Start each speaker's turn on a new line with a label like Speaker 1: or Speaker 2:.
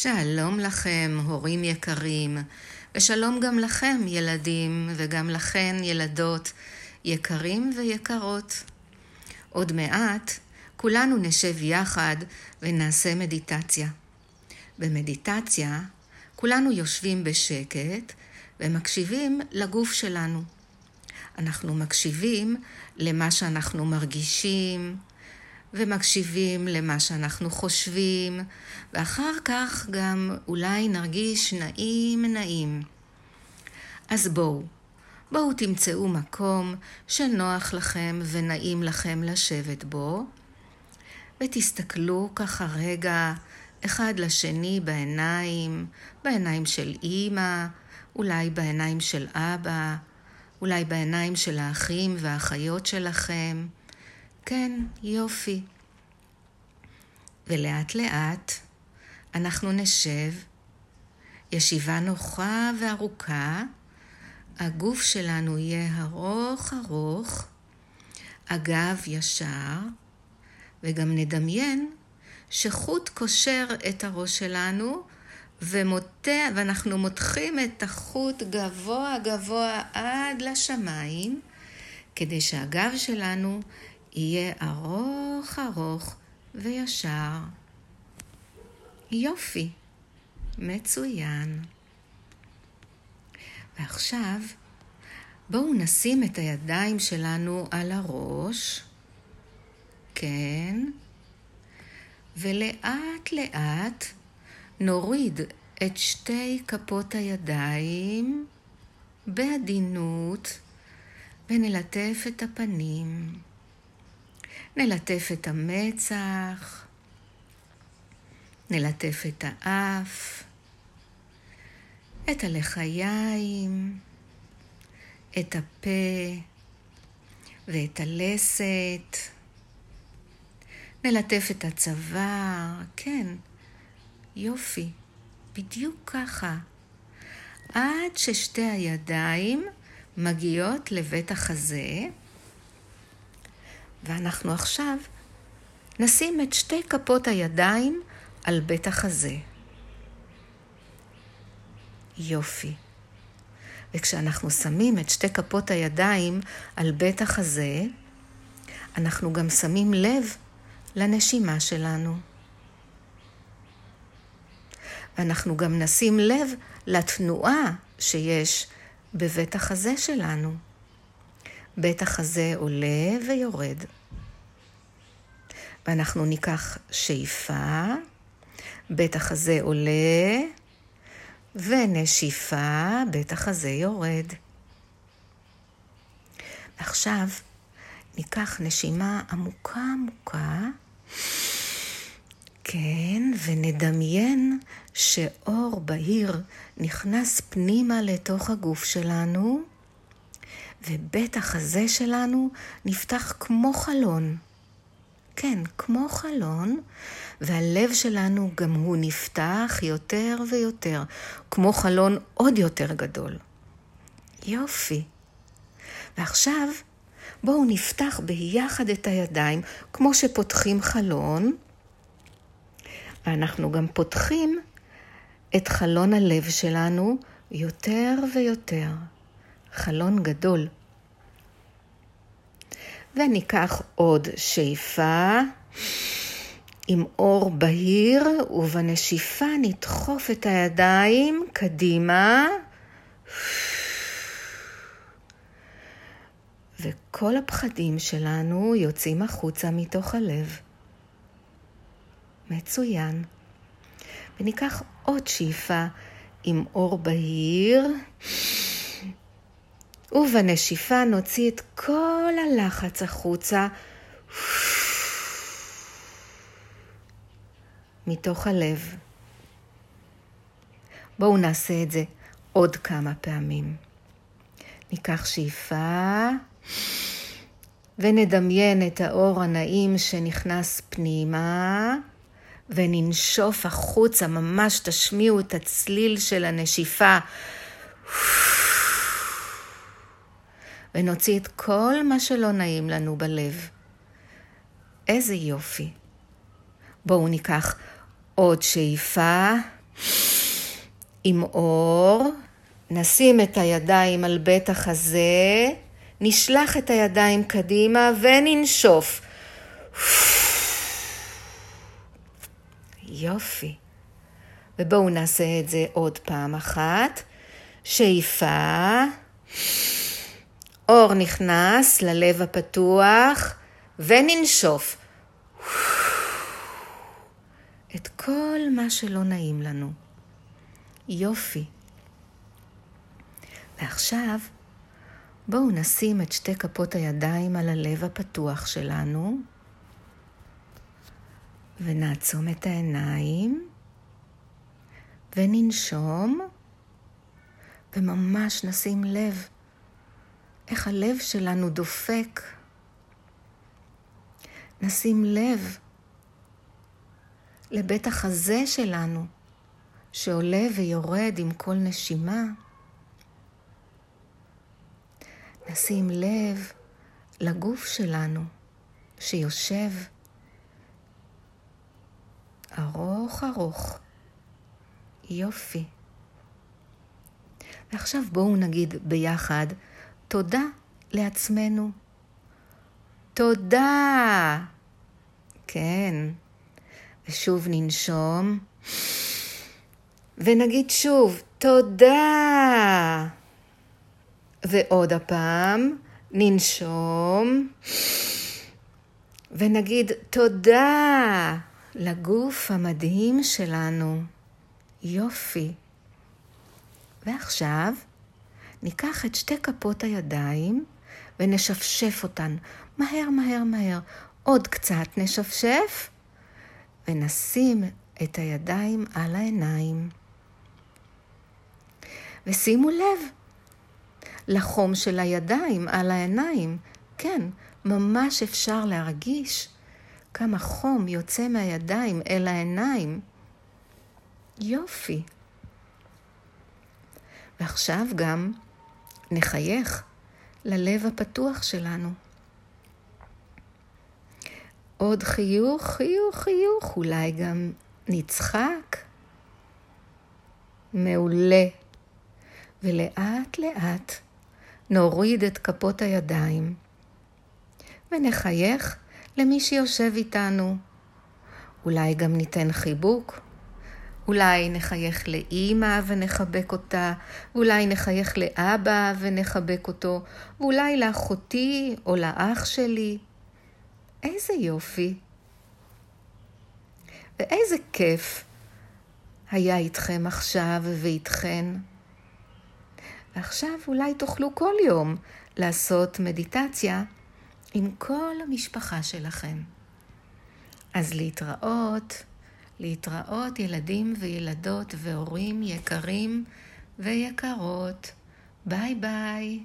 Speaker 1: שלום לכם, הורים יקרים, ושלום גם לכם, ילדים, וגם לכן, ילדות, יקרים ויקרות. עוד מעט כולנו נשב יחד ונעשה מדיטציה. במדיטציה כולנו יושבים בשקט ומקשיבים לגוף שלנו. אנחנו מקשיבים למה שאנחנו מרגישים, ומקשיבים למה שאנחנו חושבים, ואחר כך גם אולי נרגיש נעים נעים. אז בואו, בואו תמצאו מקום שנוח לכם ונעים לכם לשבת בו, ותסתכלו ככה רגע אחד לשני בעיניים, בעיניים של אימא, אולי בעיניים של אבא, אולי בעיניים של האחים והאחיות שלכם. כן, יופי. ולאט לאט אנחנו נשב, ישיבה נוחה וארוכה, הגוף שלנו יהיה ארוך ארוך, הגב ישר, וגם נדמיין שחוט קושר את הראש שלנו ומותח, ואנחנו מותחים את החוט גבוה גבוה עד לשמיים, כדי שהגב שלנו יהיה ארוך ארוך וישר. יופי, מצוין. ועכשיו בואו נשים את הידיים שלנו על הראש, כן, ולאט לאט נוריד את שתי כפות הידיים בעדינות ונלטף את הפנים. נלטף את המצח, נלטף את האף, את הלחיים, את הפה ואת הלסת. נלטף את הצוואר, כן, יופי, בדיוק ככה. עד ששתי הידיים מגיעות לבית החזה. ואנחנו עכשיו נשים את שתי כפות הידיים על בית החזה. יופי. וכשאנחנו שמים את שתי כפות הידיים על בית החזה, אנחנו גם שמים לב לנשימה שלנו. ואנחנו גם נשים לב לתנועה שיש בבית החזה שלנו. בית החזה עולה ויורד. ואנחנו ניקח שאיפה, בית החזה עולה, ונשיפה, בית החזה יורד. עכשיו ניקח נשימה עמוקה עמוקה, כן, ונדמיין שאור בהיר נכנס פנימה לתוך הגוף שלנו, ובית החזה שלנו נפתח כמו חלון. כן, כמו חלון, והלב שלנו גם הוא נפתח יותר ויותר, כמו חלון עוד יותר גדול. יופי. ועכשיו בואו נפתח ביחד את הידיים, כמו שפותחים חלון, ואנחנו גם פותחים את חלון הלב שלנו יותר ויותר. חלון גדול. וניקח עוד שאיפה עם אור בהיר, ובנשיפה נדחוף את הידיים קדימה. וכל הפחדים שלנו יוצאים החוצה מתוך הלב. מצוין. וניקח עוד שאיפה עם אור בהיר. ובנשיפה נוציא את כל הלחץ החוצה מתוך הלב. בואו נעשה את זה עוד כמה פעמים. ניקח שאיפה ונדמיין את האור הנעים שנכנס פנימה וננשוף החוצה, ממש תשמיעו את הצליל של הנשיפה. ונוציא את כל מה שלא נעים לנו בלב. איזה יופי. בואו ניקח עוד שאיפה, עם אור, נשים את הידיים על בית החזה, נשלח את הידיים קדימה וננשוף. יופי. ובואו נעשה את זה עוד פעם אחת. שאיפה, אור נכנס ללב הפתוח וננשוף. את כל מה שלא נעים לנו. יופי. ועכשיו בואו נשים את שתי כפות הידיים על הלב הפתוח שלנו ונעצום את העיניים וננשום וממש נשים לב איך הלב שלנו דופק. נשים לב לבית החזה שלנו שעולה ויורד עם כל נשימה. נשים לב לגוף שלנו שיושב ארוך ארוך. יופי. ועכשיו בואו נגיד ביחד תודה לעצמנו. תודה. כן. ושוב ננשום. ונגיד שוב, תודה. ועוד הפעם, ננשום. ונגיד תודה לגוף המדהים שלנו. יופי. ועכשיו ניקח את שתי כפות הידיים ונשפשף אותן מהר, מהר, מהר. עוד קצת נשפשף ונשים את הידיים על העיניים. ושימו לב לחום של הידיים על העיניים. כן, ממש אפשר להרגיש כמה חום יוצא מהידיים אל העיניים. יופי. ועכשיו גם נחייך ללב הפתוח שלנו. עוד חיוך, חיוך, חיוך, אולי גם נצחק. מעולה. ולאט לאט נוריד את כפות הידיים ונחייך למי שיושב איתנו. אולי גם ניתן חיבוק אולי נחייך לאימא ונחבק אותה, אולי נחייך לאבא ונחבק אותו, ואולי לאחותי או לאח שלי. איזה יופי. ואיזה כיף היה איתכם עכשיו ואיתכן. ועכשיו אולי תוכלו כל יום לעשות מדיטציה עם כל המשפחה שלכם. אז להתראות. להתראות ילדים וילדות והורים יקרים ויקרות. ביי ביי.